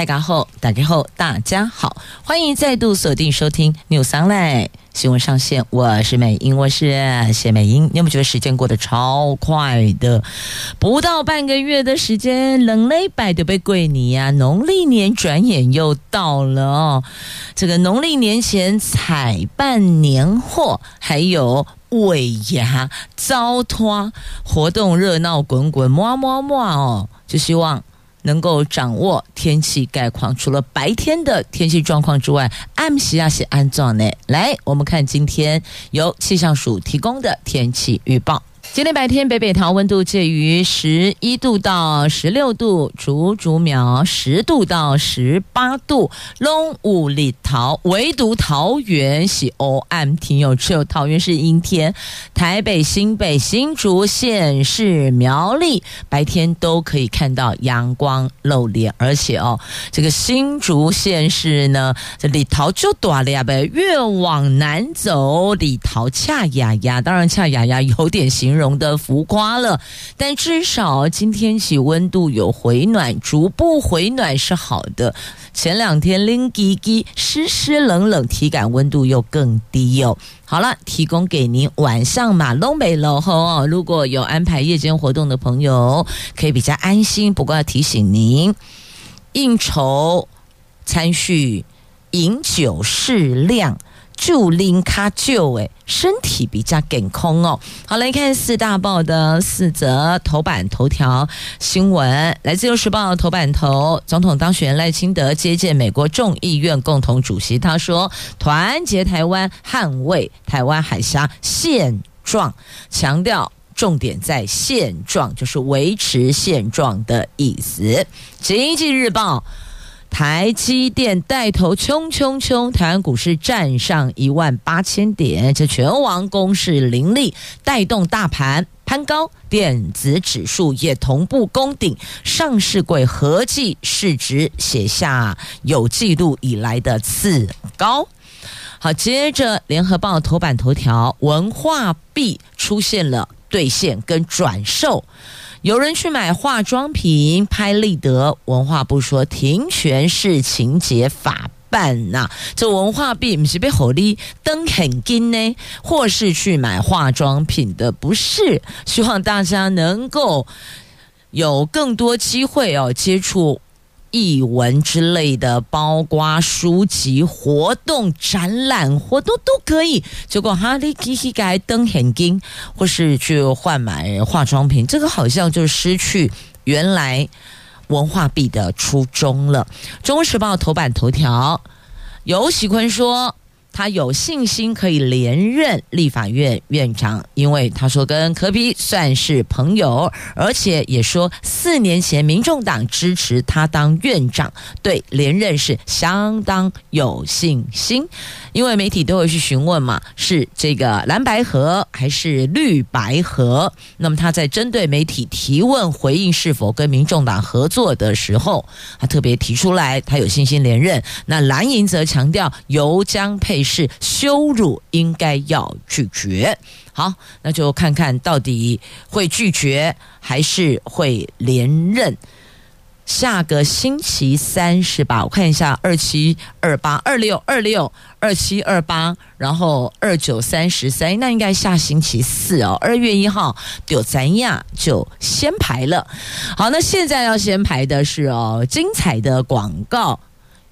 大家好，大家好，大家好，欢迎再度锁定收听 News Online 新闻上线。我是美英，我是谢美英。你有没有觉得时间过得超快的？不到半个月的时间，冷了一百就被跪你呀！农历年转眼又到了哦。这个农历年前采办年货，还有尾牙糟拖活动热闹滚滚，摸摸摸哦，就希望。能够掌握天气概况，除了白天的天气状况之外，暗时啊是安怎呢？来，我们看今天由气象署提供的天气预报。今天白天北北桃温度介于十一度到十六度，竹竹苗十度到十八度，拢雾里桃，唯独桃园是黑暗天，有只有桃园是阴天。台北、新北、新竹县市苗栗白天都可以看到阳光露脸，而且哦，这个新竹县市呢，这里桃就短了呀呗，越往南走，里桃恰雅雅，当然恰雅雅有点形容。容的浮夸了，但至少今天起温度有回暖，逐步回暖是好的。前两天冷滴滴、湿湿冷冷，体感温度又更低哦。好了，提供给您晚上马龙北楼后哦，如果有安排夜间活动的朋友，可以比较安心。不过要提醒您，应酬餐叙，饮酒适量。就拎卡就诶，身体比较健康哦。好，来看四大报的四则头版头条新闻。来自《自由时报》头版头，总统当选赖清德接见美国众议院共同主席，他说：“团结台湾，捍卫台湾海峡现状，强调重点在现状，就是维持现状的意思。”《经济日报》。台积电带头冲冲冲，台湾股市站上一万八千点，这全网攻势凌厉，带动大盘攀高，电子指数也同步攻顶，上市柜合计市值写下有记录以来的次高。好，接着联合报头版头条，文化币出现了兑现跟转售。有人去买化妆品拍立得，文化部说停权是情节法办呐、这文化币不是被火力登很金呢，或是去买化妆品的不是。希望大家能够有更多机会哦，接触。译文之类的，包括书籍活动、展览活动都可以。结果哈利基基改登很金，或是去换买化妆品，这个好像就失去原来文化币的初衷了。《中国时报》头版头条，尤喜坤说。他有信心可以连任立法院院长，因为他说跟柯比算是朋友，而且也说四年前民众党支持他当院长，对连任是相当有信心。因为媒体都会去询问嘛，是这个蓝白合还是绿白合？那么他在针对媒体提问回应是否跟民众党合作的时候，他特别提出来他有信心连任。那蓝营则强调油浆配是羞辱，应该要拒绝。好，那就看看到底会拒绝还是会连任。下个星期三是吧？我看一下，二七二八二六二六二七二八，然后二九三十三，那应该下星期四哦。二月一号丢咱亚就先排了。好，那现在要先排的是哦，精彩的广告，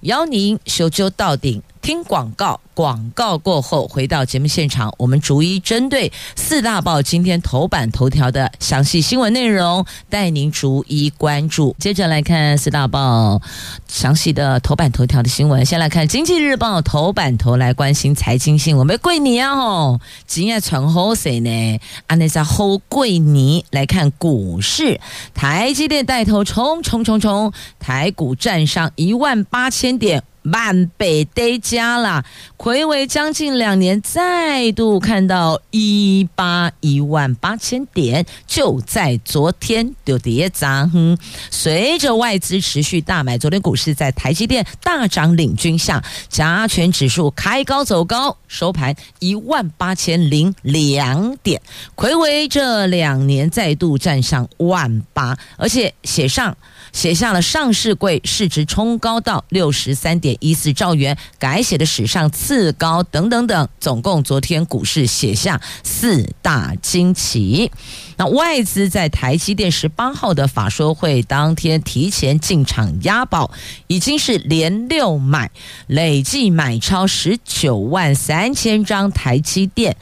邀您修究到顶。听广告，广告过后回到节目现场，我们逐一针对四大报今天头版头条的详细新闻内容，带您逐一关注。接着来看四大报详细的头版头条的新闻。先来看《经济日报》头版头，来关心财经新闻。没贵你啊吼，今夜传好谁呢？阿内在好贵你。来看股市，台积电带头冲冲冲冲，台股站上一万八千点。万倍得加了，睽违将近两年，再度看到一八一万八千点，就在昨天就跌涨。随着外资持续大买，昨天股市在台积电大涨领军下，加权指数开高走高，收盘一万八千零两点，睽违这两年再度站上万八，而且写上。写下了上市柜市值冲高到六十三点一四兆元，改写的史上次高等等等，总共昨天股市写下四大惊奇。那外资在台积电十八号的法说会当天提前进场押宝，已经是连六买，累计买超十九万三千张台积电，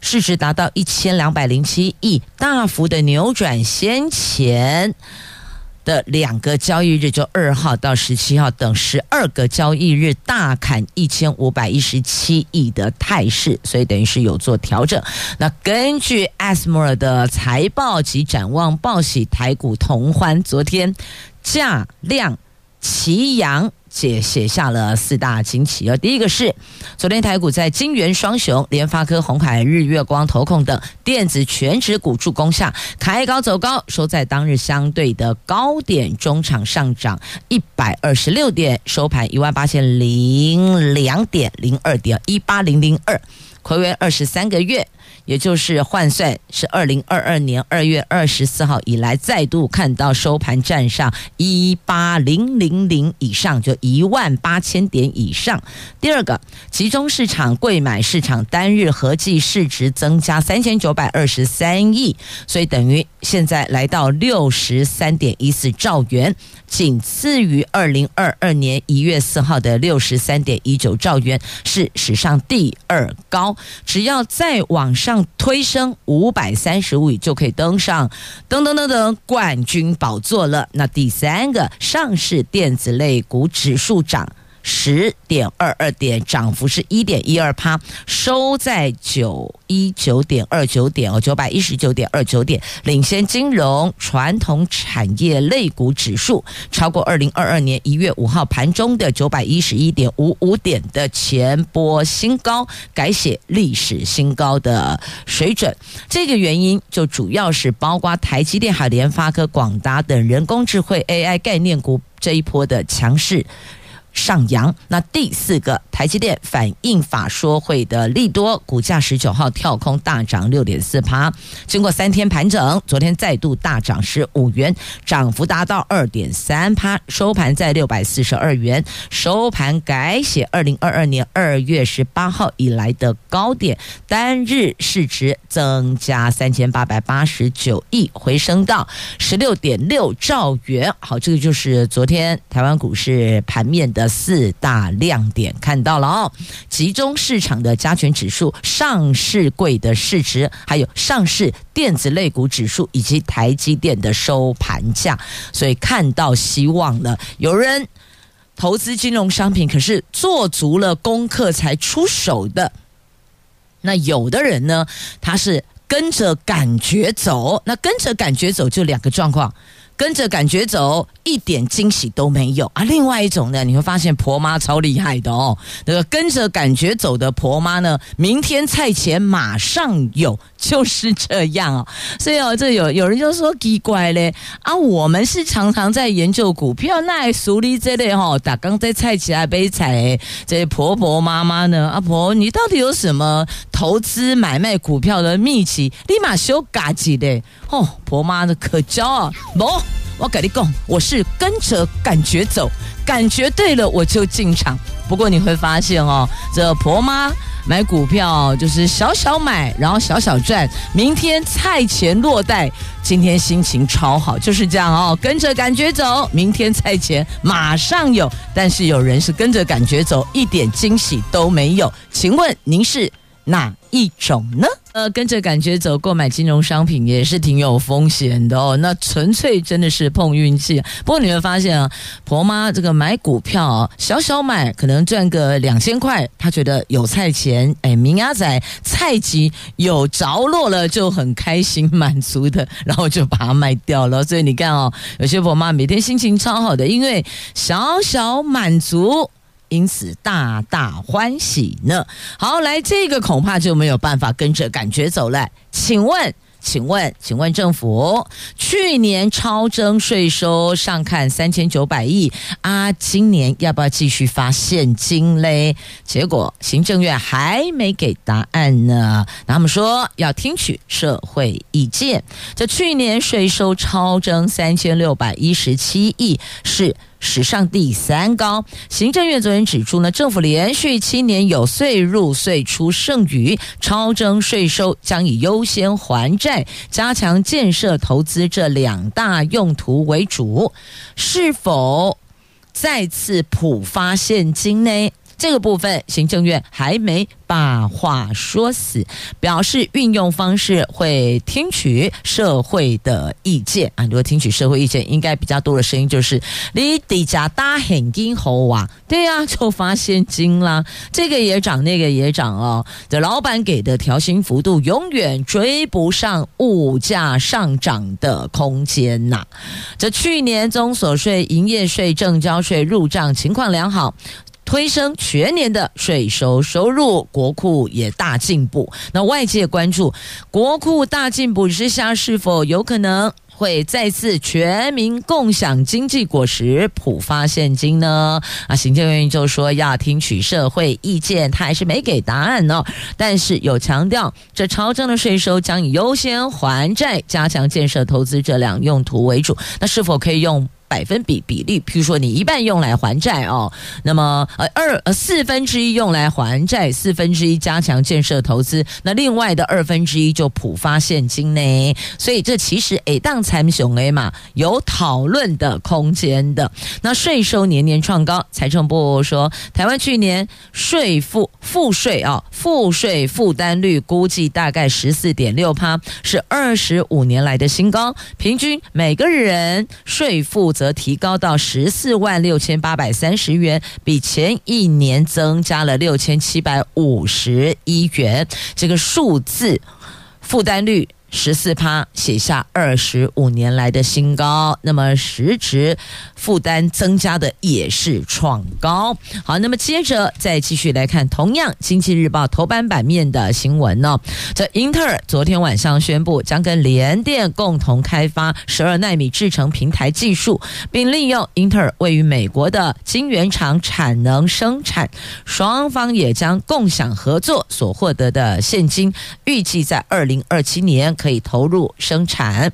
市值达到一千两百零七亿，大幅的扭转先前。的两个交易日，就二号到十七号等十二个交易日大砍一千五百一十七亿的态势，所以等于是有做调整。那根据 ASML 的财报及展望报喜，台股同欢，昨天价量齐扬。写写下了四大惊奇，而第一个是昨天台股在晶圆双雄联发科、鸿海、日月光、投控等电子全值股助攻下，开高走高，收在当日相对的高点，中场上涨一百二十六点，收盘一万八千零两点零二点一八零零二，睽违二十三个月。也就是换算是二零二二年二月二十四号以来，再度看到收盘站上一八零零零以上，就一万八千点以上。第二个，集中市场贵买市场单日合计市值增加三千九百二十三亿，所以等于现在来到六十三点一四兆元。仅次于二零二二年一月四号的六十三点一九兆元，是史上第二高。只要再往上推升五百三十五亿，就可以登上噔噔噔噔冠军宝座了。那第三个上市电子类股指数涨。十点二二点，涨幅是一点一二趴，收在九一九点二九点哦，九百一十九点二九点，领先金融传统产业类股指数超过二零二二年一月五号盘中的九百一十一点五五点的前波新高，改写历史新高的水准。这个原因就主要是包括台积电、海联发科、广达等人工智慧 AI 概念股这一波的强势。上扬，那第四个台积电反映法说会的利多，股价十九号跳空大涨六点四趴，经过三天盘整，昨天再度大涨十五元，涨幅达到二点三趴，收盘在六百四十二元，收盘改写二零二二年二月十八号以来的高点，单日市值增加三千八百八十九亿，回升到十六点六兆元。好，这个就是昨天台湾股市盘面的。四大亮点看到了哦，集中市场的加权指数、上市柜的市值，还有上市电子类股指数以及台积电的收盘价，所以看到希望了。有人投资金融商品，可是做足了功课才出手的。那有的人呢，他是跟着感觉走，那跟着感觉走就两个状况。跟着感觉走，一点惊喜都没有啊！另外一种呢，你会发现婆妈超厉害的哦。那个跟着感觉走的婆妈呢，明天菜钱马上有，就是这样哦。所以哦，这有有人就说奇怪嘞啊！我们是常常在研究股票，那熟哩这类哈，打刚在菜起来杯菜，这些婆婆妈妈呢，阿婆你到底有什么投资买卖股票的秘籍？立马修嘎几的哦，婆妈的可骄傲不？我跟你讲，我是跟着感觉走，感觉对了我就进场。不过你会发现哦，这婆妈买股票就是小小买，然后小小赚。明天菜钱落袋，今天心情超好，就是这样哦。跟着感觉走，明天菜钱马上有。但是有人是跟着感觉走，一点惊喜都没有。请问您是哪一种呢？呃，跟着感觉走，购买金融商品也是挺有风险的哦。那纯粹真的是碰运气。不过你会发现啊，婆妈这个买股票啊，小小买可能赚个两千块，她觉得有菜钱，哎，明阿仔菜级有着落了，就很开心满足的，然后就把它卖掉了。所以你看哦，有些婆妈每天心情超好的，因为小小满足。因此大大欢喜呢。好，来这个恐怕就没有办法跟着感觉走了，请问。请问，请问政府去年超征税收上看三千九百亿啊，今年要不要继续发现金嘞？结果行政院还没给答案呢。他们说要听取社会意见。这去年税收超征三千六百一十七亿是。史上第三高。行政院昨天指出呢，政府连续七年有税入税出剩余，超征税收将以优先还债、加强建设投资这两大用途为主，是否再次普发现金呢？这个部分，行政院还没把话说死，表示运用方式会听取社会的意见啊。如果听取社会意见，应该比较多的声音就是你底价大很金猴啊，对、啊，就发现金啦，这个也涨，那个也涨哦。这老板给的调薪幅度永远追不上物价上涨的空间呐。这去年综所税、营业税、证交税入账情况良好。推升全年的税收收入，国库也大进步。那外界关注国库大进步之下，是否有可能会再次全民共享经济果实，普发现金呢？啊，行政院就说要听取社会意见，他还是没给答案呢。但是有强调，这超征的税收将以优先还债、加强建设投资这两用途为主。那是否可以用？百分比比例，譬如说你一半用来还债哦，那么呃二呃四分之一用来还债，四分之一加强建设投资，那另外的二分之一就普发现金呢。所以这其实诶当参雄诶嘛，有讨论的空间的。那税收年年创高，财政部说，台湾去年税负负税啊，负税负担率估计大概十四点六趴，是二十五年来的新高，平均每个人税负。则提高到十四万六千八百三十元，比前一年增加了六千七百五十一元。这个数字负担率。十四趴写下二十五年来的新高，那么实质负担增加的也是创高。好，那么接着再继续来看，同样《经济日报》头版版面的新闻呢。这英特尔昨天晚上宣布，将跟联电共同开发十二纳米制程平台技术，并利用英特尔位于美国的晶圆厂产能生产，双方也将共享合作所获得的现金，预计在二零二七年。可以投入生产，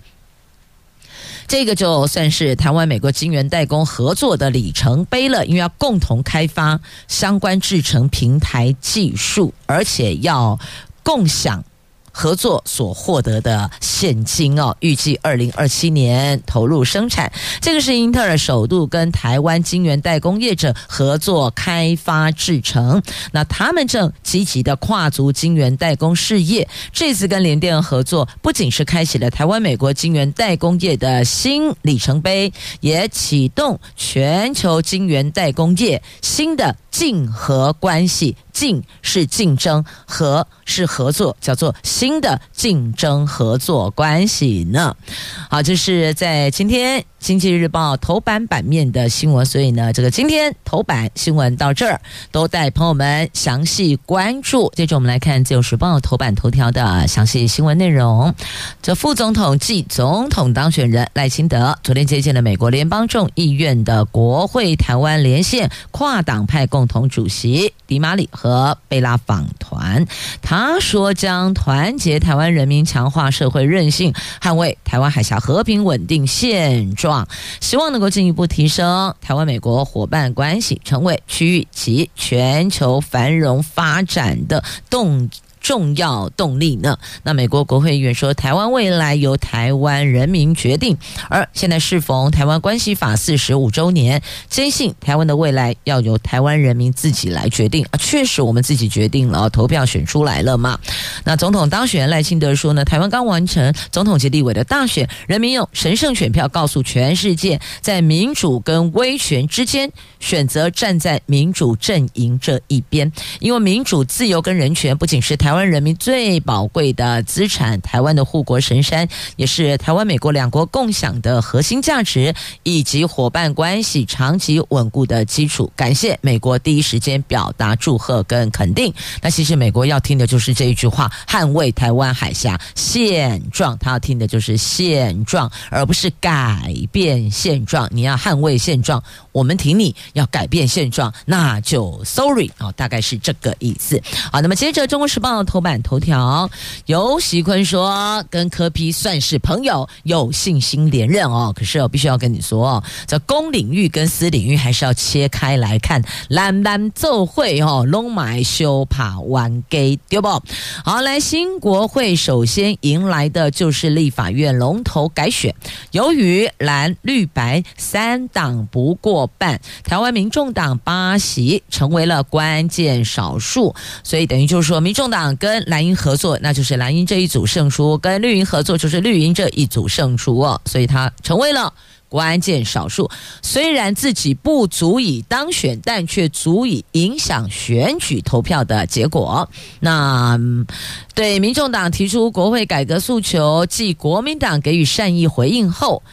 这个就算是台湾美国晶圆代工合作的里程碑了，因为要共同开发相关制程平台技术，而且要共享。合作所获得的现金哦，预计二零二七年投入生产。这个是英特尔首度跟台湾晶圆代工业者合作开发制成。那他们正积极的跨足晶圆代工事业。这次跟联电合作，不仅是开启了台湾美国晶圆代工业的新里程碑，也启动全球晶圆代工业新的竞合关系。竞是竞争，合是合作，叫做新的竞争合作关系呢。好，这是在今天《经济日报》头版版面的新闻，所以呢，这个今天头版新闻到这儿，都带朋友们详细关注。接着我们来看《自由时报》头版头条的详细新闻内容。这副总统暨总统当选人赖清德昨天接见了美国联邦众议院的国会台湾连线跨党派共共同主席迪马里。和贝拉访团，他说将团结台湾人民，强化社会韧性，捍卫台湾海峡和平稳定现状，希望能够进一步提升台湾美国伙伴关系，成为区域及全球繁荣发展的动重要动力呢？那美国国会议员说，台湾未来由台湾人民决定。而现在适逢台湾关系法四十五周年，坚信台湾的未来要由台湾人民自己来决定啊！确实，我们自己决定了，投票选出来了嘛？那总统当选赖清德说呢，台湾刚完成总统及立委的大选，人民用神圣选票告诉全世界，在民主跟威权之间选择站在民主阵营这一边，因为民主、自由跟人权不仅是台台。湾人民最宝贵的资产，台湾的护国神山，也是台湾美国两国共享的核心价值以及伙伴关系长期稳固的基础。感谢美国第一时间表达祝贺跟肯定。那其实美国要听的就是这一句话：捍卫台湾海峡现状。他要听的就是现状，而不是改变现状。你要捍卫现状，我们挺你；要改变现状，那就 sorry 啊，大概是这个意思。好，那么接着《中国时报》头版头条，游锡堃说跟柯批算是朋友，有信心连任哦。可是我必须要跟你说哦，这公领域跟私领域还是要切开来看。蓝蓝奏会哦，龙买修帕玩给丢不？好，来新国会首先迎来的就是立法院龙头改选。由于蓝绿白三党不过半，台湾民众党八席成为了关键少数，所以等于就是说，民众党跟蓝营合作，那就是蓝营这一组胜出；跟绿营合作，就是绿营这一组胜出哦。所以他成为了。关键少数，虽然自己不足以当选，但却足以影响选举投票的结果。那对民众党提出国会改革诉求，继国民党给予善意回应后。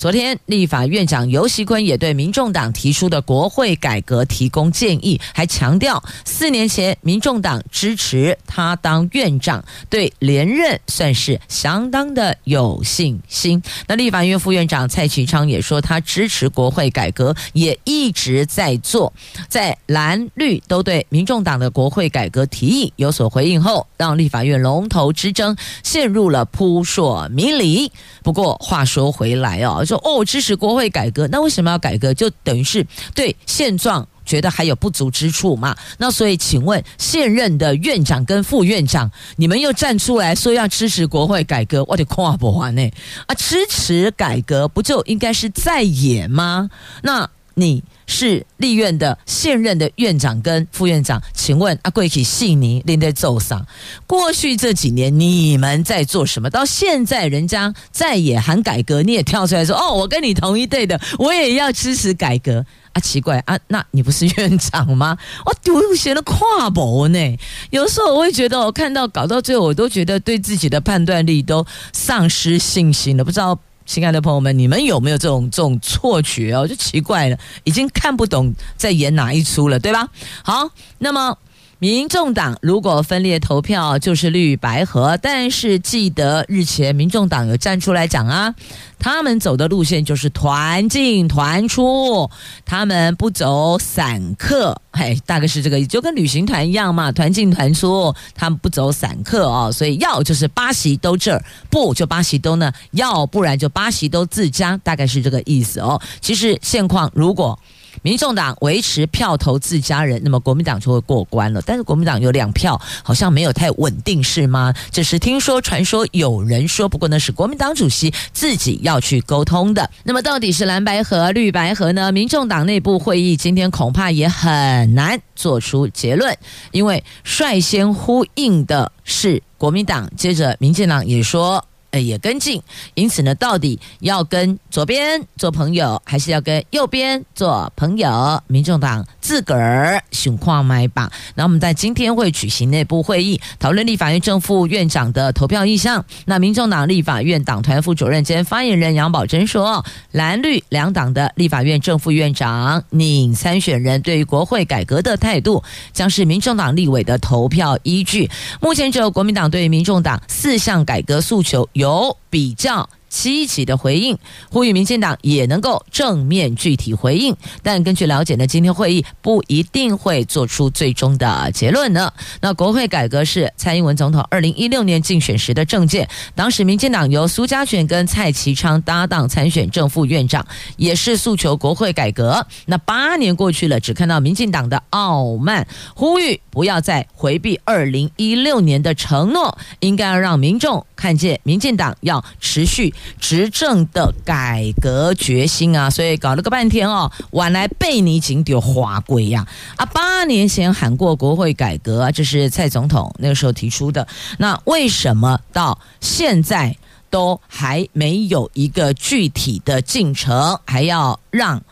昨天，立法院长游锡坤也对民众党提出的国会改革提供建议，还强调四年前民众党支持他当院长，对连任算是相当的有信心。那立法院副院长蔡其昌也说，他支持国会改革，也一直在做。在蓝绿都对民众党的国会改革提议有所回应后，让立法院龙头之争陷入了扑朔迷离。不过话说回来哦。说哦，支持国会改革，那为什么要改革？就等于是对现状觉得还有不足之处嘛？那所以，请问现任的院长跟副院长，你们又站出来说要支持国会改革，我得跨不完呢？啊，支持改革不就应该是在野吗？那你？是立院的现任的院长跟副院长，请问阿贵体悉尼林德奏上，过去这几年你们在做什么？到现在人家在也喊改革，你也跳出来说哦，我跟你同一队的，我也要支持改革啊？奇怪啊，那你不是院长吗？我丢写了跨博呢。有时候我会觉得，我看到搞到最后，我都觉得对自己的判断力都丧失信心了，不知道。亲爱的朋友们，你们有没有这种这种错觉哦？就奇怪了，已经看不懂在演哪一出了，对吧？好，那么。民众党如果分裂投票，就是绿白合。但是记得日前民众党有站出来讲啊，他们走的路线就是团进团出，他们不走散客，嘿，大概是这个，就跟旅行团一样嘛，团进团出，他们不走散客哦。所以要就是八席都这儿，不就八席都呢？要不然就八席都自家，大概是这个意思哦。其实现况如果。民众党维持票投自家人，那么国民党就会过关了。但是国民党有两票，好像没有太稳定，是吗？只是听说、传说，有人说。不过那是国民党主席自己要去沟通的。那么到底是蓝白合、绿白合呢？民众党内部会议今天恐怕也很难做出结论，因为率先呼应的是国民党，接着民进党也说。呃，也跟进，因此呢，到底要跟左边做朋友，还是要跟右边做朋友？民众党自个儿情况买吧。那我们在今天会举行内部会议，讨论立法院正副院长的投票意向。那民众党立法院党团副主任兼发言人杨宝珍说，蓝绿两党的立法院正副院长拟参选人对于国会改革的态度，将是民众党立委的投票依据。目前只有国民党对于民众党四项改革诉求。有比较积极的回应，呼吁民进党也能够正面具体回应。但根据了解呢，今天会议不一定会做出最终的结论呢。那国会改革是蔡英文总统二零一六年竞选时的政见，当时民进党由苏嘉全跟蔡其昌搭档参选正副院长，也是诉求国会改革。那八年过去了，只看到民进党的傲慢，呼吁不要再回避二零一六年的承诺，应该要让民众看见民进党要持续。执政的改革决心啊，所以搞了个半天哦，晚来被你紧丢华贵呀啊！八年前喊过国会改革，这是蔡总统那个时候提出的。那为什么到现在都还没有一个具体的进程，还要让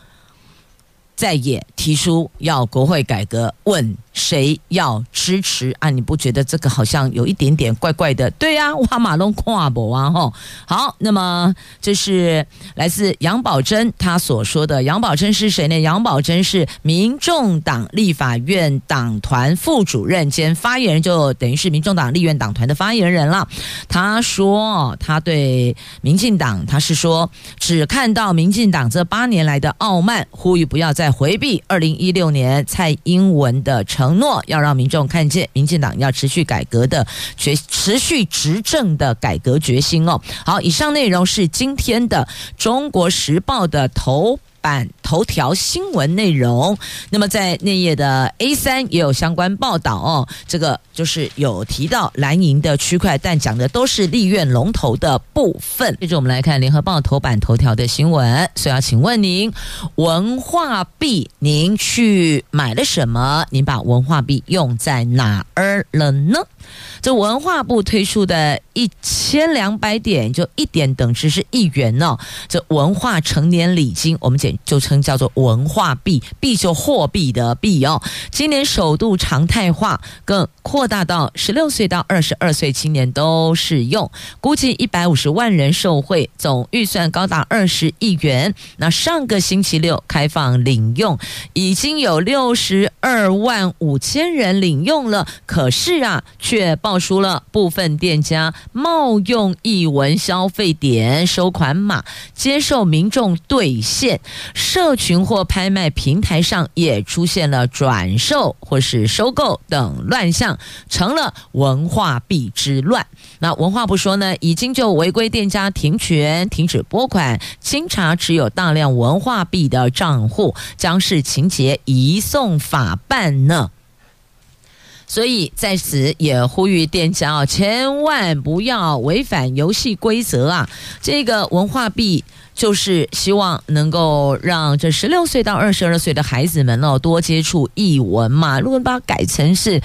在野提出要国会改革？问谁要支持啊？你不觉得这个好像有一点点怪怪的？对呀、啊，哇马龙跨博啊！吼，好，那么这是来自杨宝珍他所说的。杨宝珍是谁呢？杨宝珍是民众党立法院党团副主任兼发言人，就等于是民众党立院党团的发言人了。他说，他对民进党，他是说只看到民进党这八年来的傲慢，呼吁不要再回避二零一六年蔡英文的。承诺要让民众看见民进党要持续改革的决持续执政的改革决心哦。好，以上内容是今天的《中国时报》的头版头条新闻内容，那么在内页的 A 三也有相关报道哦。这个就是有提到蓝营的区块，但讲的都是立院龙头的部分。接着我们来看联合报头版头条的新闻，所以要请问您，文化币您去买了什么？您把文化币用在哪儿了呢？这文化部推出的一千两百点，就一点等值是一元哦。这文化成年礼金，我们简就称叫做文化币，币就货币的币哦。今年首度常态化，更扩大到十六岁到二十二岁青年都适用，估计一百五十万人受惠，总预算高达二十亿元。那上个星期六开放领用，已经有六十二万五千人领用了。可是啊，却却爆出了部分店家冒用一文消费点收款码，接受民众兑现。社群或拍卖平台上也出现了转售或是收购等乱象，成了文化币之乱。那文化部说呢，已经就违规店家停权、停止拨款、经查持有大量文化币的账户，将视情节移送法办呢。所以在此也呼吁店家啊，千万不要违反游戏规则啊！这个文化币就是希望能够让这十六岁到二十二岁的孩子们哦，多接触译文嘛。如果把它改成是。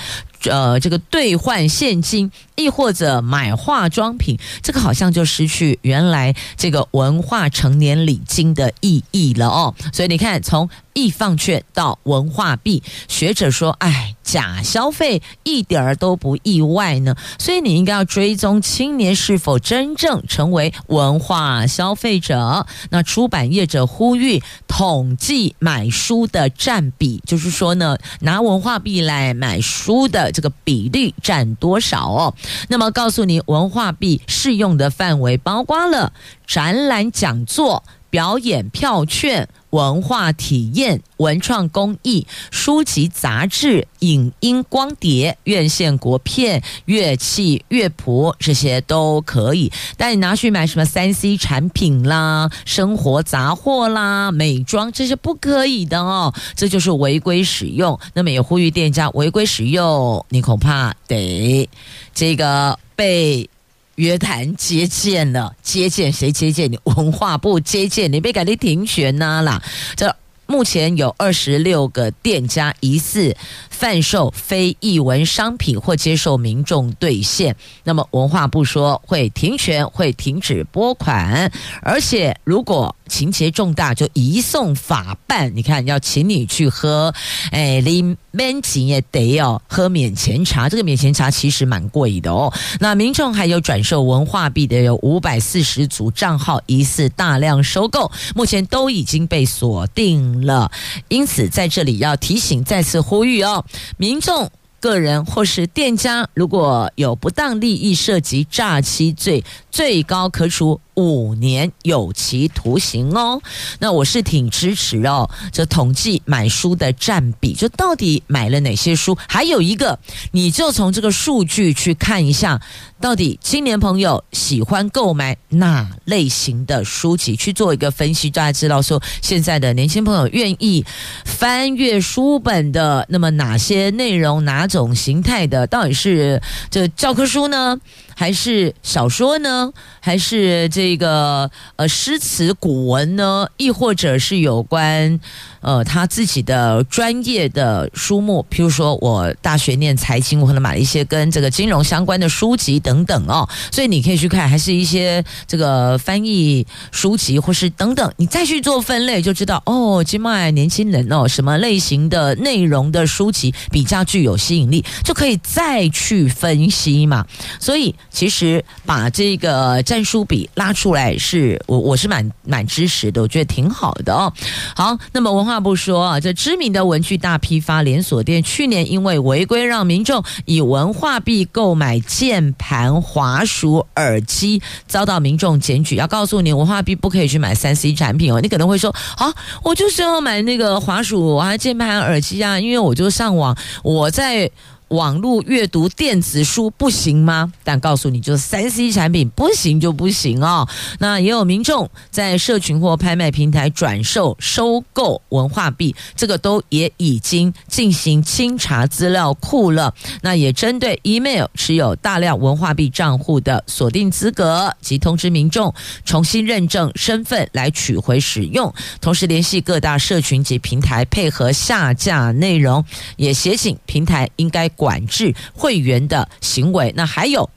呃，这个兑换现金，亦或者买化妆品，这个好像就失去原来这个文化成年礼金的意义了哦。所以你看，从易放券到文化币，学者说，哎，假消费一点儿都不意外呢。所以你应该要追踪青年是否真正成为文化消费者。那出版业者呼吁统计买书的占比，就是说呢，拿文化币来买书的。这个比例占多少哦？那么告诉你，文化币适用的范围包括了展览、讲座、表演、票券。文化体验、文创工艺、书籍、杂志、影音、光碟、院线国片、乐器、乐谱，这些都可以。但你拿去买什么三 C 产品啦、生活杂货啦、美妆，这些不可以的哦。这就是违规使用。那么也呼吁店家违规使用，你恐怕得这个被。约谈接见了，接见谁接见你？文化部接见你，被赶紧停权呐啦！这目前有二十六个店家疑似贩售非艺文商品或接受民众兑现，那么文化部说会停权，会停止拨款，而且如果。情节重大就移送法办，你看要请你去喝，哎，临免钱也得要，喝免钱茶，这个免钱茶其实蛮贵的哦。那民众还有转售文化币的有五百四十组账号，疑似大量收购，目前都已经被锁定了。因此在这里要提醒，再次呼吁哦，民众。个人或是店家，如果有不当利益涉及诈欺罪，最高可处五年有期徒刑哦。那我是挺支持哦，这统计买书的占比，就到底买了哪些书？还有一个，你就从这个数据去看一下。到底青年朋友喜欢购买哪类型的书籍？去做一个分析，大家知道说现在的年轻朋友愿意翻阅书本的，那么哪些内容、哪种形态的，到底是这教科书呢？还是小说呢？还是这个呃诗词古文呢？亦或者是有关呃他自己的专业的书目？譬如说我大学念财经，我可能买了一些跟这个金融相关的书籍等等哦。所以你可以去看，还是一些这个翻译书籍，或是等等，你再去做分类，就知道哦，今麦年轻人哦，什么类型的内容的书籍比较具有吸引力，就可以再去分析嘛。所以其实把这个战术比拉出来是，我我是蛮蛮支持的，我觉得挺好的哦。好，那么文化部说啊，这知名的文具大批发连锁店去年因为违规让民众以文化币购买键盘、滑鼠、耳机，遭到民众检举。要告诉你，文化币不可以去买三 C 产品哦。你可能会说，啊，我就是要买那个滑鼠啊、键盘、耳机啊，因为我就上网，我在。网络阅读电子书不行吗？但告诉你，就是三 C 产品不行就不行哦。那也有民众在社群或拍卖平台转售、收购文化币，这个都也已经进行清查资料库了。那也针对 email 持有大量文化币账户的锁定资格及通知民众重新认证身份来取回使用，同时联系各大社群及平台配合下架内容，也协请平台应该。管制会员的行为，那还有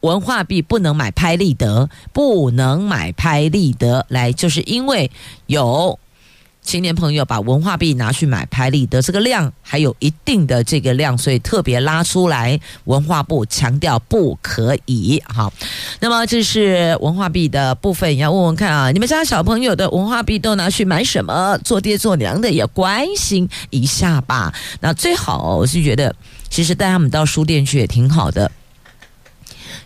文化币不能买拍立得，不能买拍立得，来，就是因为有青年朋友把文化币拿去买拍立得，这个量还有一定的这个量，所以特别拉出来，文化部强调不可以。好，那么这是文化币的部分，要问问看啊，你们家小朋友的文化币都拿去买什么？做爹做娘的也关心一下吧。那最好我是觉得。其实带他们到书店去也挺好的。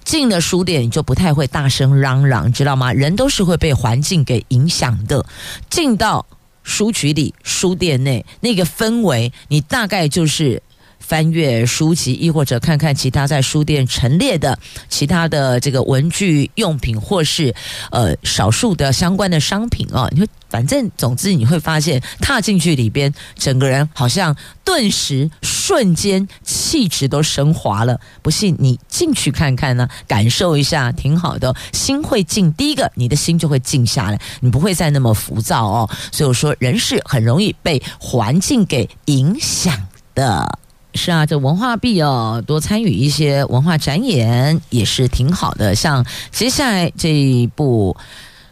进了书店你就不太会大声嚷嚷，知道吗？人都是会被环境给影响的。进到书局里、书店内那个氛围，你大概就是。翻阅书籍，亦或者看看其他在书店陈列的其他的这个文具用品，或是呃少数的相关的商品啊，你会反正总之你会发现踏进去里边，整个人好像顿时瞬间气质都升华了。不信你进去看看呢，感受一下，挺好的，心会静。第一个，你的心就会静下来，你不会再那么浮躁哦。所以我说，人是很容易被环境给影响的。是啊，这文化币哦，多参与一些文化展演也是挺好的。像接下来这一部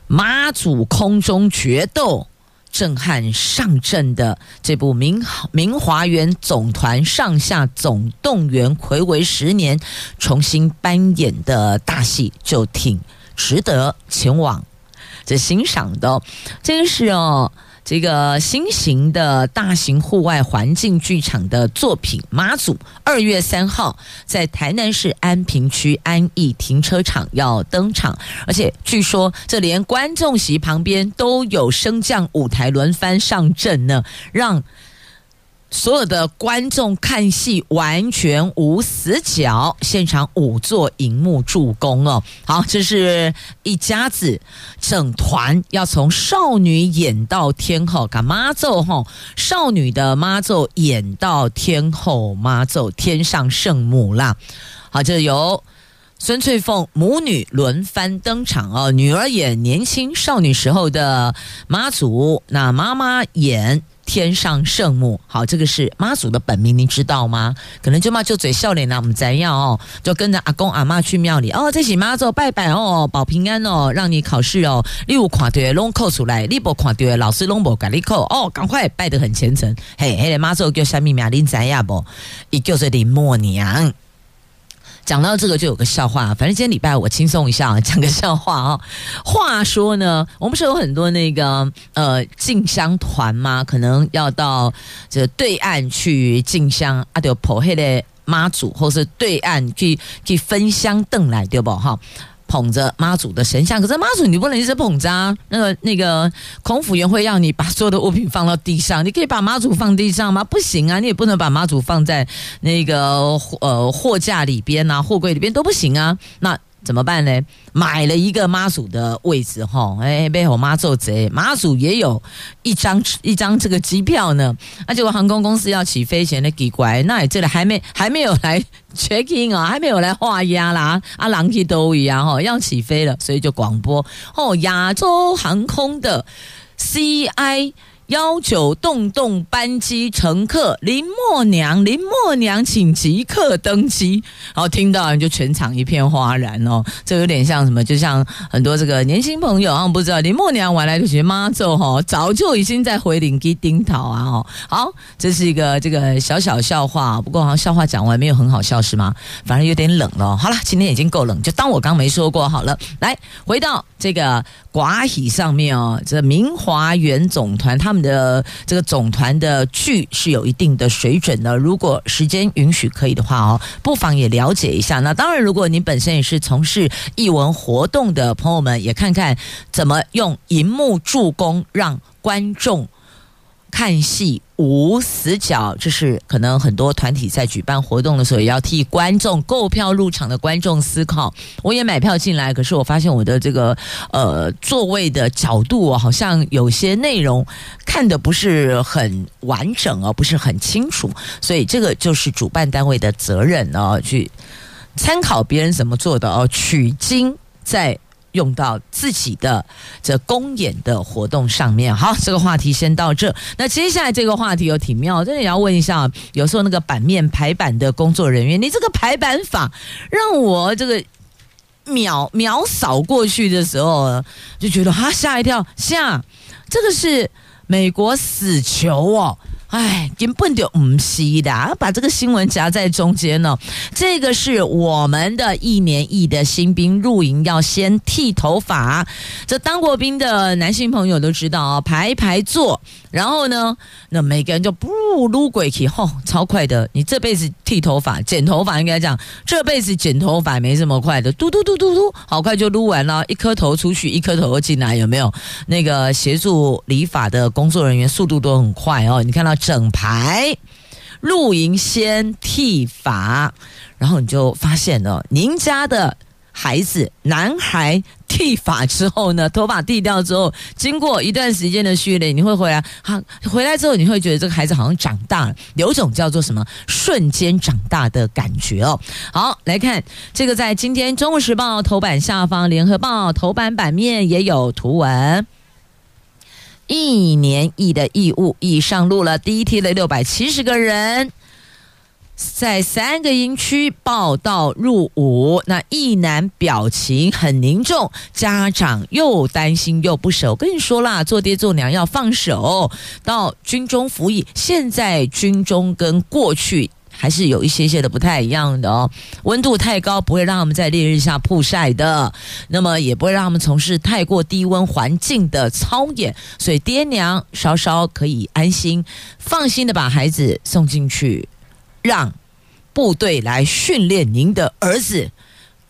妈祖空中决斗，震撼上阵的这部明明华园总团上下总动员，睽违十年重新搬演的大戏，就挺值得前往这欣赏的。这个是哦。这个新型的大型户外环境剧场的作品《妈祖》，二月三号在台南市安平区安逸停车场要登场，而且据说这连观众席旁边都有升降舞台轮番上阵呢，让。所有的观众看戏完全无死角，现场五座荧幕助攻哦。好，这是一家子整团要从少女演到天后，干妈祖吼，少女的妈祖演到天后妈祖，天上圣母啦。好，这由孙翠凤母女轮番登场哦，女儿演年轻少女时候的妈祖，那妈妈演。天上圣母，好，这个是妈祖的本名，您知道吗？可能舅妈就嘴笑脸呐，我们怎样哦？就跟着阿公阿妈去庙里哦，这是妈祖拜拜哦，保平安哦，让你考试哦，你有看对拢扣出来，你无看对老师拢不给你扣哦，赶快拜得很虔诚。嘿，嘿，妈祖叫啥名名？您知呀不？伊叫做林默娘。讲到这个就有个笑话，反正今天礼拜我轻松一下，讲个笑话啊。话说呢，我们不是有很多那个呃进香团吗？可能要到这对岸去进香啊，就跑黑的妈祖，或是对岸去去分香灯来，对不哈？捧着妈祖的神像，可是妈祖你不能一直捧着啊。那个那个孔府员会要你把所有的物品放到地上，你可以把妈祖放地上吗？不行啊，你也不能把妈祖放在那个呃货架里边啊，货柜里边都不行啊。那怎么办呢？买了一个妈祖的位置哈，哎，背后妈做贼，妈祖也有一张一张这个机票呢。那结果航空公司要起飞前的给乖，那这里还没还没有来 check in 啊，还没有来画押啦，啊，狼去都一样哈，要起飞了，所以就广播哦，亚洲航空的 CI。幺九洞洞班机乘客林默娘，林默娘，请即刻登机。然后听到人就全场一片哗然哦，这有点像什么？就像很多这个年轻朋友啊，不知道林默娘晚来就学妈祖哈，早就已经在回领机丁桃啊哦。好，这是一个这个小小笑话，不过好像笑话讲完没有很好笑是吗？反而有点冷了。好了，今天已经够冷，就当我刚没说过好了。来，回到这个寡喜上面哦，这明华园总团他们。的这个总团的剧是有一定的水准的，如果时间允许可以的话哦，不妨也了解一下。那当然，如果您本身也是从事艺文活动的朋友们，也看看怎么用银幕助攻，让观众看戏。无死角，这是可能很多团体在举办活动的时候，也要替观众购票入场的观众思考。我也买票进来，可是我发现我的这个呃座位的角度，好像有些内容看得不是很完整哦，不是很清楚。所以这个就是主办单位的责任哦，去参考别人怎么做的哦，取经在。用到自己的这公演的活动上面，好，这个话题先到这。那接下来这个话题有挺妙，真的也要问一下，有时候那个版面排版的工作人员，你这个排版法让我这个秒秒扫过去的时候，就觉得哈吓一跳，吓，这个是美国死囚哦。哎，根本就唔是的，把这个新闻夹在中间呢。这个是我们的一年一的新兵入营要先剃头发，这当过兵的男性朋友都知道啊，排排坐，然后呢，那每个人就不撸鬼去，吼，超快的。你这辈子剃头发、剪头发应该讲，这辈子剪头发没这么快的，嘟嘟嘟嘟嘟，好快就撸完了，一颗头出去，一颗头进来，有没有？那个协助理发的工作人员速度都很快哦，你看到。整排露营先剃发，然后你就发现了，您家的孩子男孩剃发之后呢，头发剃掉之后，经过一段时间的训练，你会回来，哈，回来之后你会觉得这个孩子好像长大了，有种叫做什么瞬间长大的感觉哦。好，来看这个，在今天《中国时报》头版下方，《联合报》头版版面也有图文。一年一的义务已上路了，第一梯的六百七十个人，在三个营区报到入伍。那一男表情很凝重，家长又担心又不舍。我跟你说啦，做爹做娘要放手，到军中服役。现在军中跟过去。还是有一些些的不太一样的哦，温度太高不会让他们在烈日下曝晒的，那么也不会让他们从事太过低温环境的操演，所以爹娘稍稍可以安心、放心的把孩子送进去，让部队来训练您的儿子。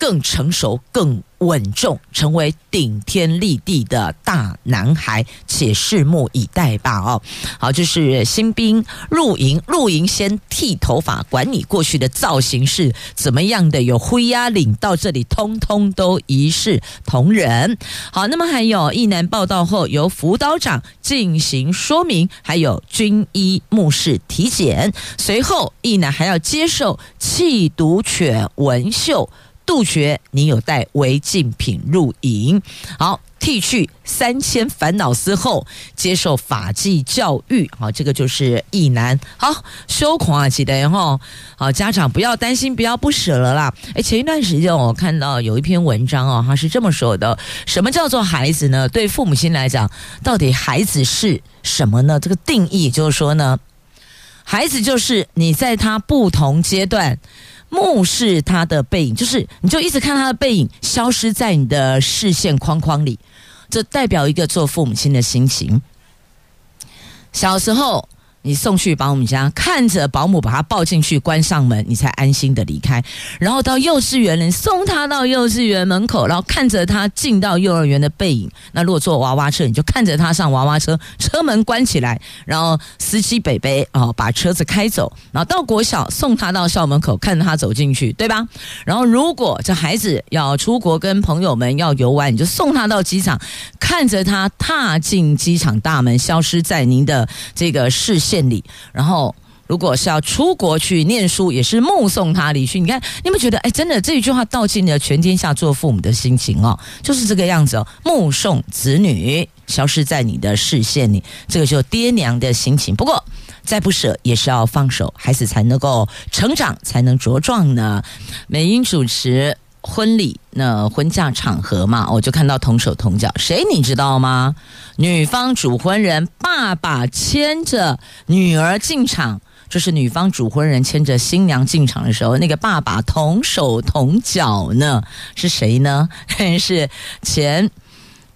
更成熟、更。稳重，成为顶天立地的大男孩，且拭目以待吧！哦，好，这是新兵入营，入营先剃头发，管你过去的造型是怎么样的，有灰压领到这里，通通都一视同仁。好，那么还有役男报道后，由辅导长进行说明，还有军医目视体检，随后役男还要接受气毒犬闻嗅。杜绝你有带违禁品入营，好，剃去三千烦恼丝后，接受法纪教育，好，这个就是役男，好，羞狂啊，记得哈，好，家长不要担心，不要不舍了啦。哎，前一段时间我看到有一篇文章哦，他是这么说的：什么叫做孩子呢？对父母亲来讲，到底孩子是什么呢？这个定义就是说呢，孩子就是你在他不同阶段。目视他的背影，就是你就一直看他的背影消失在你的视线框框里，这代表一个做父母亲的心情。小时候你送去保姆家，看着保姆把他抱进去，关上门，你才安心的离开。然后到幼稚园，你送他到幼稚园门口，然后看着他进到幼儿园的背影。那如果坐娃娃车，你就看着他上娃娃车，车门关起来，然后司机北北哦把车子开走。然后到国小，送他到校门口，看着他走进去，对吧？然后如果这孩子要出国跟朋友们要游玩，你就送他到机场，看着他踏进机场大门，消失在您的这个视线。县里，然后如果是要出国去念书，也是目送他离去。你看，你们觉得，哎，真的这一句话道尽了全天下做父母的心情哦，就是这个样子哦，目送子女消失在你的视线里，这个就爹娘的心情。不过，再不舍也是要放手，孩子才能够成长，才能茁壮呢。美英主持。婚礼那婚嫁场合嘛，我就看到同手同脚，谁你知道吗？女方主婚人爸爸牵着女儿进场，就是女方主婚人牵着新娘进场的时候，那个爸爸同手同脚呢，是谁呢？是前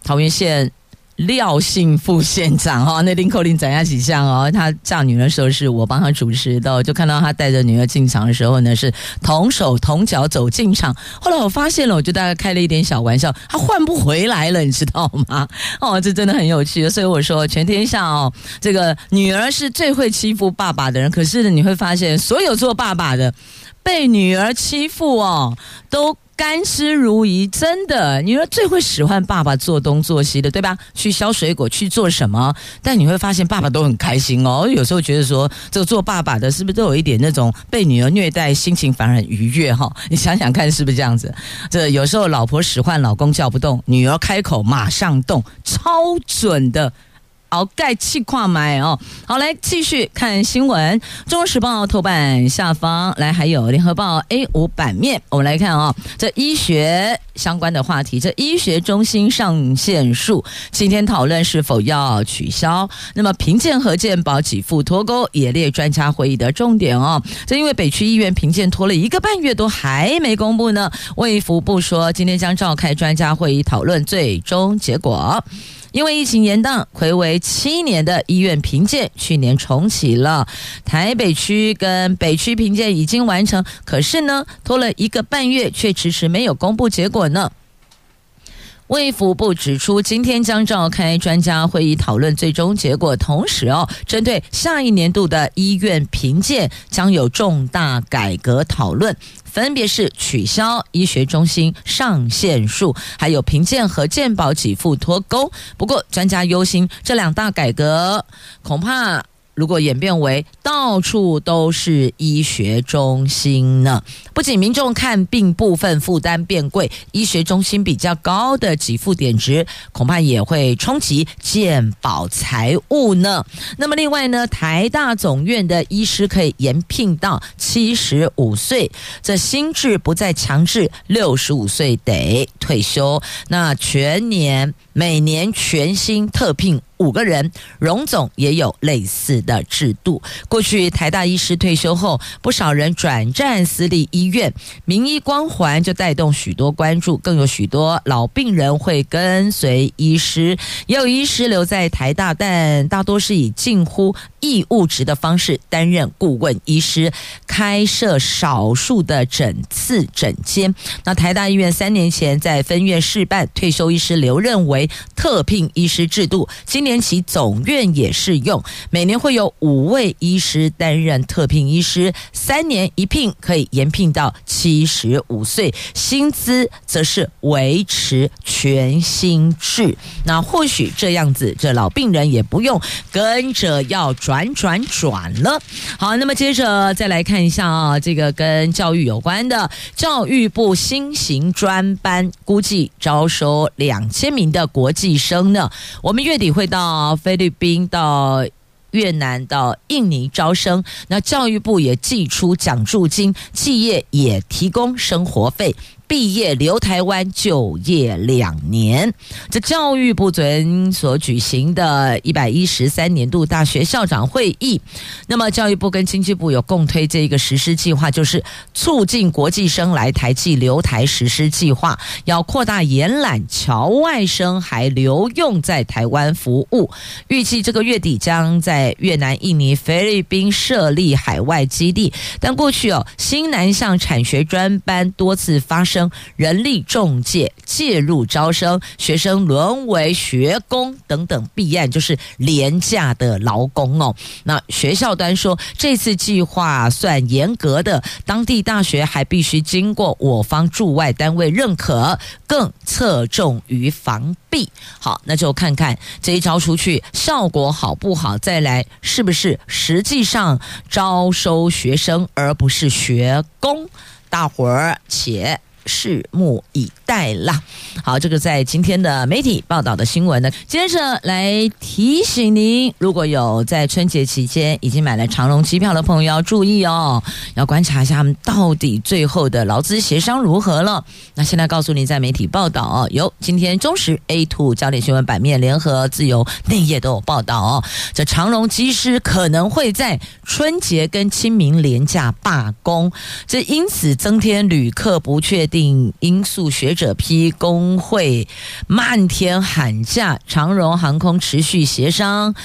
桃源县。廖姓副县长哈，那林口林怎样几项哦？他嫁女儿的时候是我帮他主持的，就看到他带着女儿进场的时候呢，是同手同脚走进场。后来我发现了，我就大概开了一点小玩笑，他换不回来了，你知道吗？哦，这真的很有趣。所以我说，全天下哦，这个女儿是最会欺负爸爸的人。可是你会发现，所有做爸爸的被女儿欺负哦，都。甘之如飴，真的，你说最会使唤爸爸做东做西的，对吧？去削水果，去做什么？但你会发现，爸爸都很开心哦。有时候觉得说，这个做爸爸的，是不是都有一点那种被女儿虐待，心情反而很愉悦哈？你想想看，是不是这样子？这有时候老婆使唤老公叫不动，女儿开口马上动，超准的。鳌盖气跨买哦，好，来继续看新闻。《中国时报》头版下方来，还有《联合报》A 五版面，我们来看啊、哦，这医学相关的话题，这医学中心上限数今天讨论是否要取消。那么评鉴和健保给付脱钩也列专家会议的重点哦。这因为北区医院评鉴拖了一个半月都还没公布呢，卫福部说今天将召开专家会议讨论最终结果。因为疫情延宕，睽违七年的医院评鉴去年重启了。台北区跟北区评鉴已经完成，可是呢，拖了一个半月，却迟迟没有公布结果呢。卫福部指出，今天将召开专家会议讨论最终结果，同时哦，针对下一年度的医院评鉴将有重大改革讨论。分别是取消医学中心上限数，还有评鉴和健保给付脱钩。不过，专家忧心这两大改革恐怕。如果演变为到处都是医学中心呢？不仅民众看病部分负担变贵，医学中心比较高的给付点值，恐怕也会冲击健保财务呢。那么另外呢，台大总院的医师可以延聘到七十五岁，这心智不再强制六十五岁得退休。那全年每年全新特聘。五个人，荣总也有类似的制度。过去台大医师退休后，不少人转战私立医院，名医光环就带动许多关注，更有许多老病人会跟随医师，也有医师留在台大，但大多是以近乎义务职的方式担任顾问医师，开设少数的诊次诊间。那台大医院三年前在分院试办退休医师留任为特聘医师制度，今年起总院也适用，每年会有五位医师担任特聘医师，三年一聘可以延聘到七十五岁，薪资则是维持全新制。那或许这样子，这老病人也不用跟着要。转转转了，好，那么接着再来看一下啊，这个跟教育有关的，教育部新型专班估计招收两千名的国际生呢。我们月底会到菲律宾、到越南、到印尼招生，那教育部也寄出奖助金，企业也提供生活费。毕业留台湾就业两年。这教育部昨所举行的一百一十三年度大学校长会议，那么教育部跟经济部有共推这一个实施计划，就是促进国际生来台暨留台实施计划，要扩大延揽侨外生还留用在台湾服务。预计这个月底将在越南、印尼、菲律宾设立海外基地，但过去哦，新南向产学专班多次发生人力中介介入招生，学生沦为学工等等弊案，就是廉价的劳工哦。那学校端说，这次计划算严格的，当地大学还必须经过我方驻外单位认可，更侧重于防弊。好，那就看看这一招出去效果好不好，再来是不是实际上招收学生而不是学工，大伙儿且。拭目以待啦。好，这个在今天的媒体报道的新闻呢，接着来提醒您，如果有在春节期间已经买了长龙机票的朋友要注意哦，要观察一下他们到底最后的劳资协商如何了。那现在告诉您，在媒体报道哦，有今天中时 A two 焦点新闻版面，联合自由内页都有报道哦。这长龙机师可能会在春节跟清明连假罢工，这因此增添旅客不确定因素，学者批工会漫天喊价，长荣航空持续协商。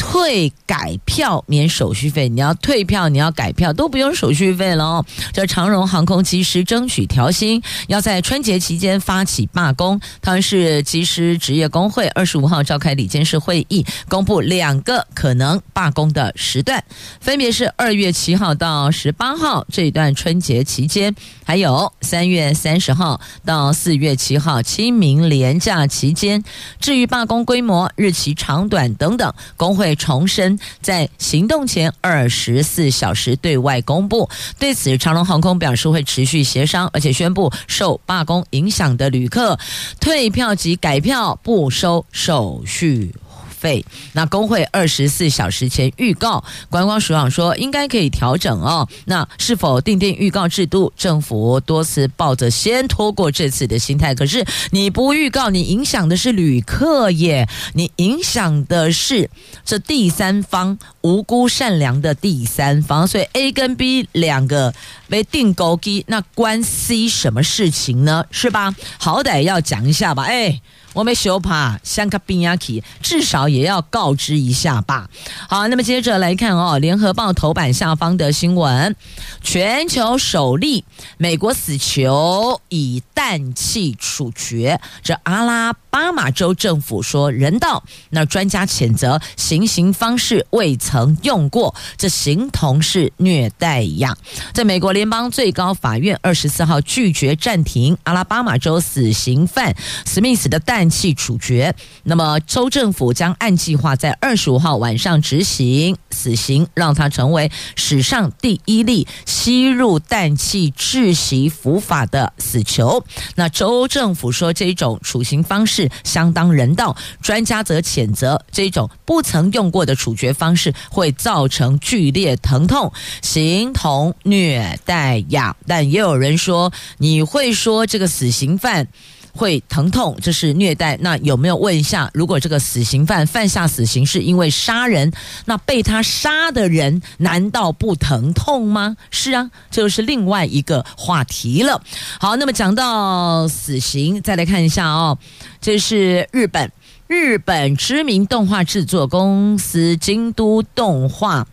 退改票免手续费，你要退票，你要改票都不用手续费了哦。这长荣航空机师争取调薪，要在春节期间发起罢工。他们是机师职业工会，二十五号召开里监事会议，公布两个可能罢工的时段，分别是二月七号到十八号这一段春节期间，还有三月三十号到四月七号清明连假期间。至于罢工规模、日期长短等等，工会。重申在行动前二十四小时对外公布。对此，长龙航空表示会持续协商，而且宣布受罢工影响的旅客退票及改票不收手续费。那工会二十四小时前预告，观光署长说应该可以调整哦。那是否订定预告制度？政府多次抱着先拖过这次的心态，可是你不预告，你影响的是旅客耶，你影响的是这第三方无辜善良的第三方。所以 A 跟 B 两个被定钩机，那关 C 什么事情呢？是吧？好歹要讲一下吧，哎。我们修怕香卡宾亚奇，至少也要告知一下吧。好，那么接着来看哦，《联合报》头版下方的新闻：全球首例美国死囚以氮气处决，这阿拉巴马州政府说人道，那专家谴责行刑方式未曾用过，这形同是虐待一样。在美国联邦最高法院二十四号拒绝暂停阿拉巴马州死刑犯史密斯的氮。氮气处决，那么州政府将按计划在二十五号晚上执行死刑，让他成为史上第一例吸入氮气窒息伏法的死囚。那州政府说这种处刑方式相当人道，专家则谴责这种不曾用过的处决方式会造成剧烈疼痛，形同虐待呀。但也有人说，你会说这个死刑犯？会疼痛，这是虐待。那有没有问一下，如果这个死刑犯犯下死刑是因为杀人，那被他杀的人难道不疼痛吗？是啊，这就是另外一个话题了。好，那么讲到死刑，再来看一下哦，这是日本，日本知名动画制作公司京都动画。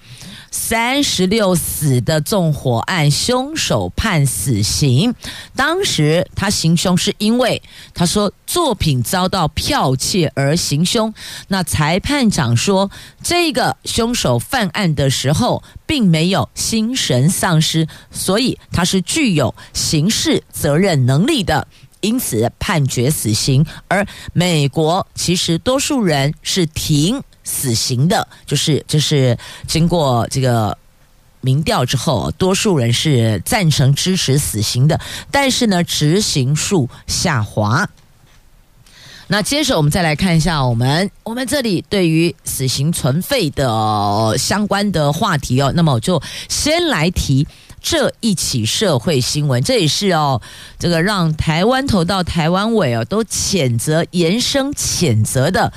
三十六死的纵火案凶手判死刑，当时他行凶是因为他说作品遭到剽窃而行凶。那裁判长说，这个凶手犯案的时候并没有精神丧失，所以他是具有刑事责任能力的，因此判决死刑。而美国其实多数人是停。死刑的，就是就是经过这个民调之后，多数人是赞成支持死刑的，但是呢，执行数下滑。那接着我们再来看一下我们我们这里对于死刑存废的相关的话题哦。那么我就先来提这一起社会新闻，这也是哦，这个让台湾头到台湾尾哦，都谴责、严声谴责的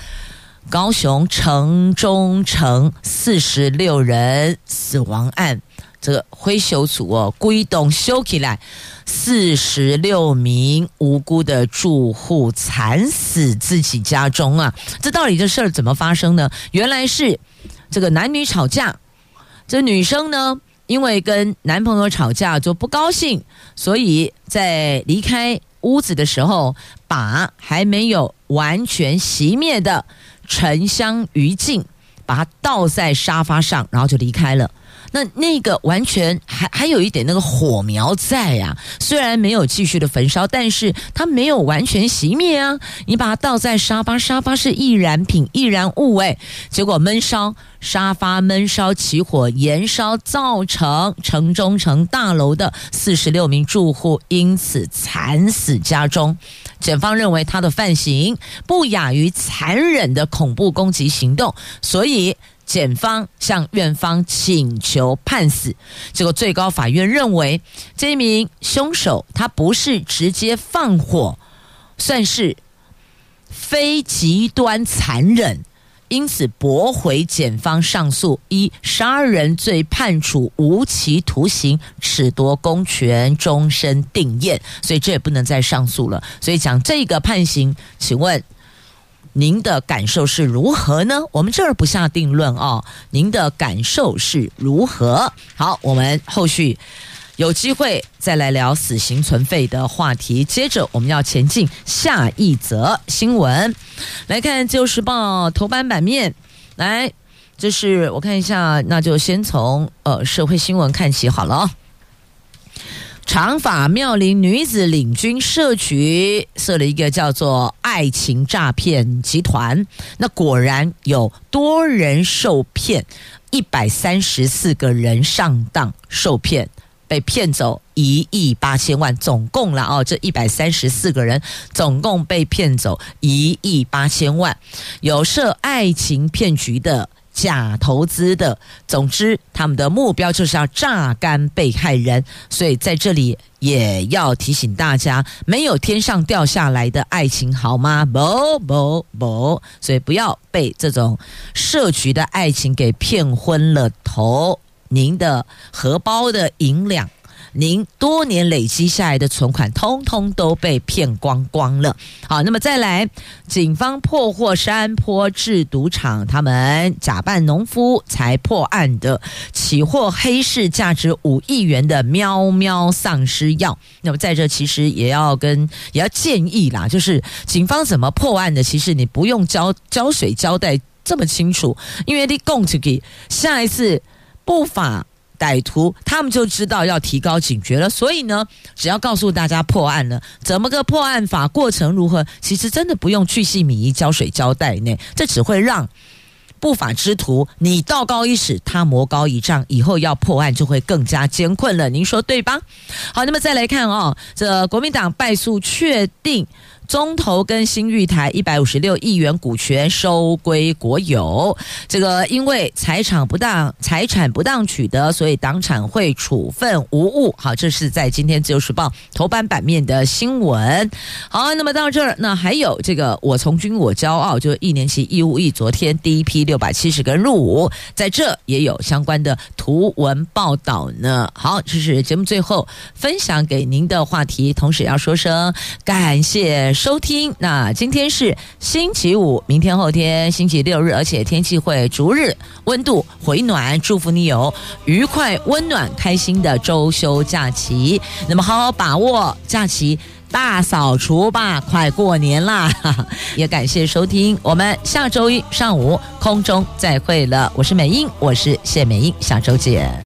高雄城中城四十六人死亡案。这个灰熊组哦，归栋修起来，四十六名无辜的住户惨死自己家中啊！这到底这事儿怎么发生呢？原来是这个男女吵架，这女生呢，因为跟男朋友吵架就不高兴，所以在离开屋子的时候，把还没有完全熄灭的沉香余烬，把它倒在沙发上，然后就离开了。那那个完全还还有一点那个火苗在呀、虽然没有继续的焚烧，但是它没有完全熄灭啊。你把它倒在沙发，沙发是易燃品、易燃物诶，结果闷烧，沙发闷烧起火，延烧造成城中城大楼的四十六名住户因此惨死家中。检方认为他的犯行不亚于残忍的恐怖攻击行动，所以。检方向院方请求判死，结果最高法院认为这名凶手他不是直接放火，算是非极端残忍，因此驳回检方上诉，一杀人罪判处无期徒刑，褫夺公权，终身定谳，所以这也不能再上诉了。所以讲这个判刑，请问？您的感受是如何呢？我们这儿不下定论哦。您的感受是如何？好，我们后续有机会再来聊死刑存废的话题。接着我们要前进下一则新闻，来看《自由时报》头版版面。来，这是我看一下，那就先从呃社会新闻看起好了。长发妙龄女子领军设局，设了一个叫做“爱情诈骗集团”。那果然有多人受骗，一百三十四个人上当受骗，被骗走一亿八千万，总共了哦，这一百三十四个人总共被骗走一亿八千万，有设爱情骗局的。假投资的，总之他们的目标就是要榨干被害人，所以在这里也要提醒大家，没有天上掉下来的爱情，好吗？不不不，所以不要被这种设局的爱情给骗昏了头，您的荷包的银两。您多年累积下来的存款，通通都被骗光光了。好，那么再来，警方破获山坡制赌场，他们假扮农夫才破案的，起获黑市价值五亿元的喵喵丧尸药。那么在这其实也要跟也要建议啦，就是警方怎么破案的，其实你不用交胶水交代这么清楚，因为你供出去，下一次不法。歹徒他们就知道要提高警觉了，所以呢，只要告诉大家破案了，怎么个破案法，过程如何，其实真的不用巨细靡遗胶水交代呢，这只会让不法之徒你道高一尺，他魔高一丈，以后要破案就会更加艰困了，您说对吧？好，那么再来看哦，这国民党败诉确定。中投跟新玉台一百五十六亿元股权收归国有，这个因为财产不当，财产不当取得，所以党产会处分无误。好，这是在今天自由时报头版版面的新闻。好，那么到这儿，那还有这个我从军我骄傲，就一年期义务役，昨天第一批六百七十个人入伍，在这也有相关的图文报道呢。好，这是节目最后分享给您的话题，同时要说声感谢。收听，那今天是星期五，明天后天星期六日，而且天气会逐日温度回暖，祝福你有愉快、温暖、开心的周休假期。那么好好把握假期，大扫除吧，快过年啦！也感谢收听，我们下周一上午空中再会了。我是美英，我是谢美英，下周见。